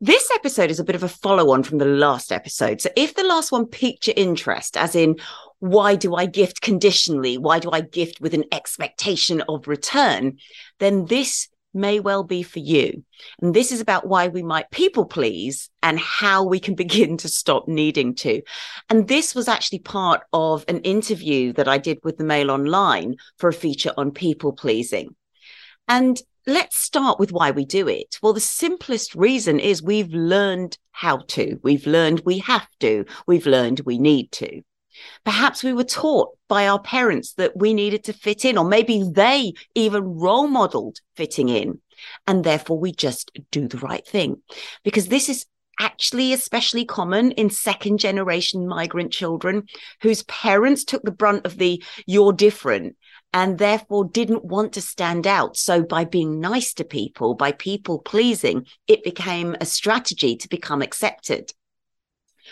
This episode is a bit of a follow on from the last episode. So, if the last one piqued your interest, as in, why do I gift conditionally? Why do I gift with an expectation of return? Then this may well be for you. And this is about why we might people please and how we can begin to stop needing to. And this was actually part of an interview that I did with the Mail Online for a feature on people pleasing. And let's start with why we do it. Well, the simplest reason is we've learned how to, we've learned we have to, we've learned we need to. Perhaps we were taught by our parents that we needed to fit in, or maybe they even role modeled fitting in. And therefore, we just do the right thing. Because this is actually especially common in second generation migrant children whose parents took the brunt of the you're different and therefore didn't want to stand out. So by being nice to people, by people pleasing, it became a strategy to become accepted.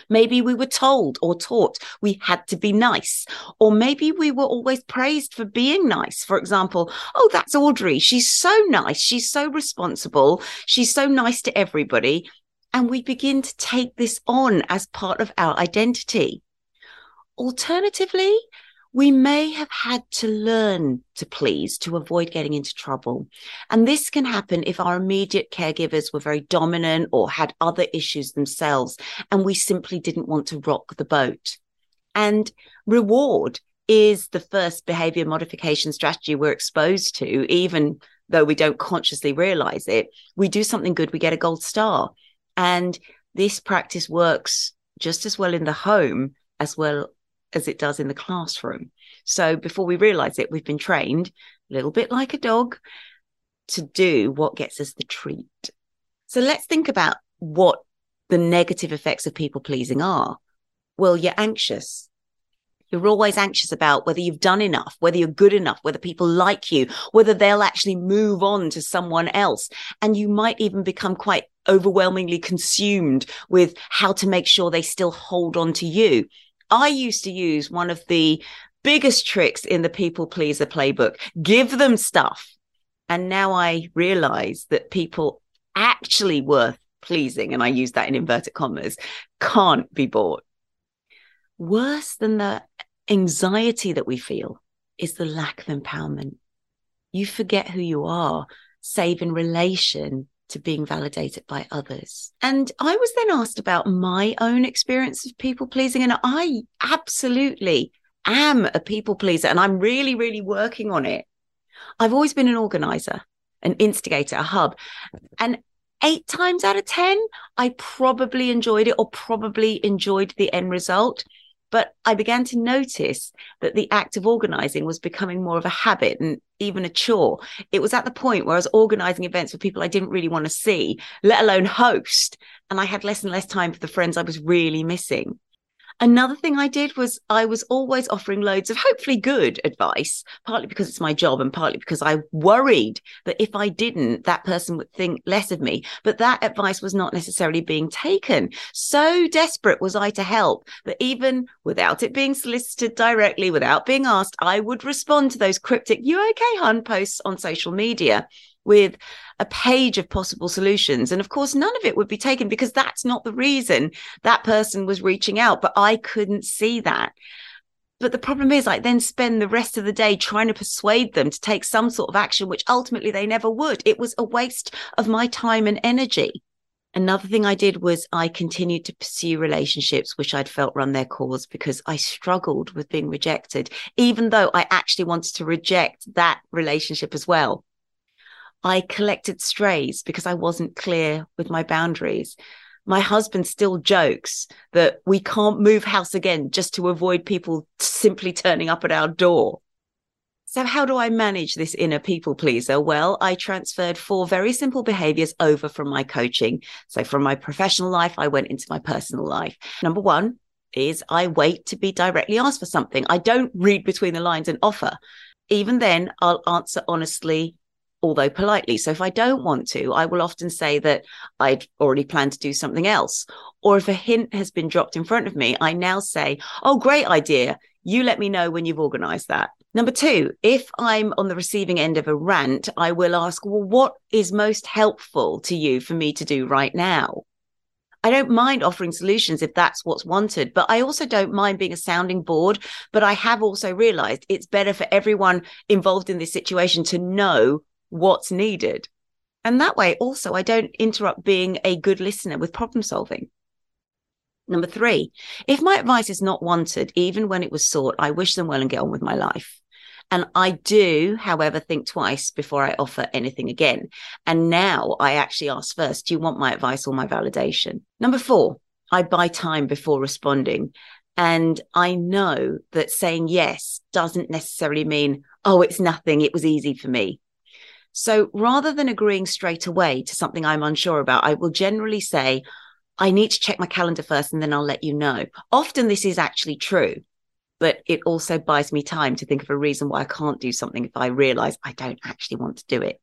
Maybe we were told or taught we had to be nice. Or maybe we were always praised for being nice. For example, oh, that's Audrey. She's so nice. She's so responsible. She's so nice to everybody. And we begin to take this on as part of our identity. Alternatively, we may have had to learn to please to avoid getting into trouble. And this can happen if our immediate caregivers were very dominant or had other issues themselves, and we simply didn't want to rock the boat. And reward is the first behavior modification strategy we're exposed to, even though we don't consciously realize it. We do something good, we get a gold star. And this practice works just as well in the home as well as it does in the classroom. So before we realize it, we've been trained a little bit like a dog to do what gets us the treat. So let's think about what the negative effects of people pleasing are. Well, you're anxious. You're always anxious about whether you've done enough, whether you're good enough, whether people like you, whether they'll actually move on to someone else. And you might even become quite overwhelmingly consumed with how to make sure they still hold on to you. I used to use one of the biggest tricks in the people pleaser playbook give them stuff. And now I realize that people actually worth pleasing, and I use that in inverted commas, can't be bought. Worse than the anxiety that we feel is the lack of empowerment. You forget who you are, save in relation to being validated by others. And I was then asked about my own experience of people pleasing, and I absolutely am a people pleaser, and I'm really, really working on it. I've always been an organizer, an instigator, a hub. And eight times out of 10, I probably enjoyed it or probably enjoyed the end result. But I began to notice that the act of organizing was becoming more of a habit and even a chore. It was at the point where I was organizing events for people I didn't really want to see, let alone host. And I had less and less time for the friends I was really missing. Another thing I did was I was always offering loads of hopefully good advice, partly because it's my job and partly because I worried that if I didn't, that person would think less of me. But that advice was not necessarily being taken. So desperate was I to help that even without it being solicited directly, without being asked, I would respond to those cryptic, you okay, hun posts on social media with a page of possible solutions. And of course, none of it would be taken because that's not the reason that person was reaching out. But I couldn't see that. But the problem is, I then spend the rest of the day trying to persuade them to take some sort of action, which ultimately they never would. It was a waste of my time and energy. Another thing I did was I continued to pursue relationships which I'd felt run their course because I struggled with being rejected, even though I actually wanted to reject that relationship as well. I collected strays because I wasn't clear with my boundaries. My husband still jokes that we can't move house again just to avoid people simply turning up at our door. So, how do I manage this inner people pleaser? Well, I transferred four very simple behaviors over from my coaching. So, from my professional life, I went into my personal life. Number one is I wait to be directly asked for something. I don't read between the lines and offer. Even then, I'll answer honestly although politely. So if I don't want to, I will often say that I'd already planned to do something else. Or if a hint has been dropped in front of me, I now say, Oh, great idea. You let me know when you've organized that. Number two, if I'm on the receiving end of a rant, I will ask, Well, what is most helpful to you for me to do right now? I don't mind offering solutions if that's what's wanted, but I also don't mind being a sounding board. But I have also realized it's better for everyone involved in this situation to know what's needed. And that way, also, I don't interrupt being a good listener with problem solving. Number three, if my advice is not wanted, even when it was sought, I wish them well and get on with my life. And I do, however, think twice before I offer anything again. And now I actually ask first, do you want my advice or my validation? Number four, I buy time before responding. And I know that saying yes doesn't necessarily mean, oh, it's nothing. It was easy for me. So rather than agreeing straight away to something I'm unsure about, I will generally say, I need to check my calendar first and then I'll let you know. Often this is actually true but it also buys me time to think of a reason why I can't do something if I realize I don't actually want to do it.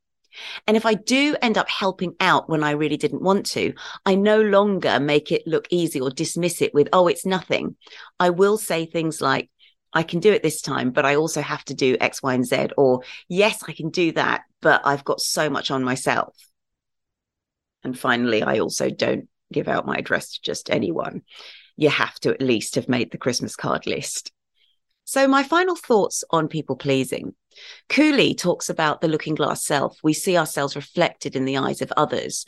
And if I do end up helping out when I really didn't want to, I no longer make it look easy or dismiss it with, oh, it's nothing. I will say things like, I can do it this time, but I also have to do X, Y, and Z. Or, yes, I can do that, but I've got so much on myself. And finally, I also don't give out my address to just anyone. You have to at least have made the Christmas card list. So, my final thoughts on people pleasing. Cooley talks about the looking glass self. We see ourselves reflected in the eyes of others.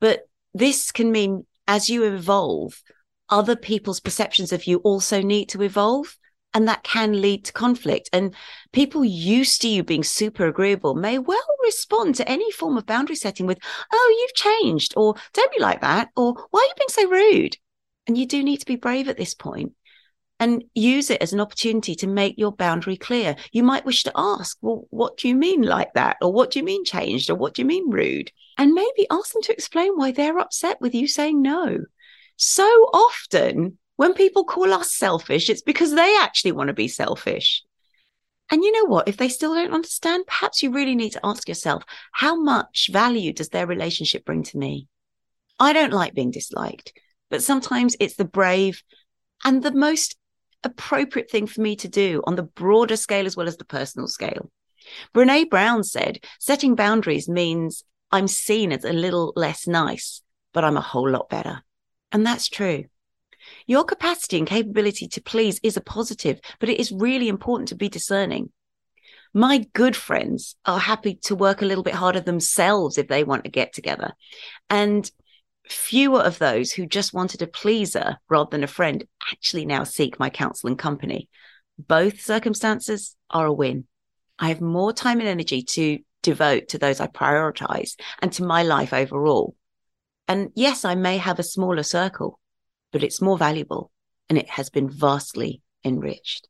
But this can mean as you evolve, other people's perceptions of you also need to evolve. And that can lead to conflict. And people used to you being super agreeable may well respond to any form of boundary setting with, oh, you've changed, or don't be like that, or why are you being so rude? And you do need to be brave at this point and use it as an opportunity to make your boundary clear. You might wish to ask, well, what do you mean like that? Or what do you mean changed? Or what do you mean rude? And maybe ask them to explain why they're upset with you saying no. So often, when people call us selfish, it's because they actually want to be selfish. And you know what? If they still don't understand, perhaps you really need to ask yourself, how much value does their relationship bring to me? I don't like being disliked, but sometimes it's the brave and the most appropriate thing for me to do on the broader scale as well as the personal scale. Brene Brown said, setting boundaries means I'm seen as a little less nice, but I'm a whole lot better. And that's true. Your capacity and capability to please is a positive, but it is really important to be discerning. My good friends are happy to work a little bit harder themselves if they want to get together. And fewer of those who just wanted a pleaser rather than a friend actually now seek my counsel and company. Both circumstances are a win. I have more time and energy to devote to those I prioritize and to my life overall. And yes, I may have a smaller circle, but it's more valuable and it has been vastly enriched.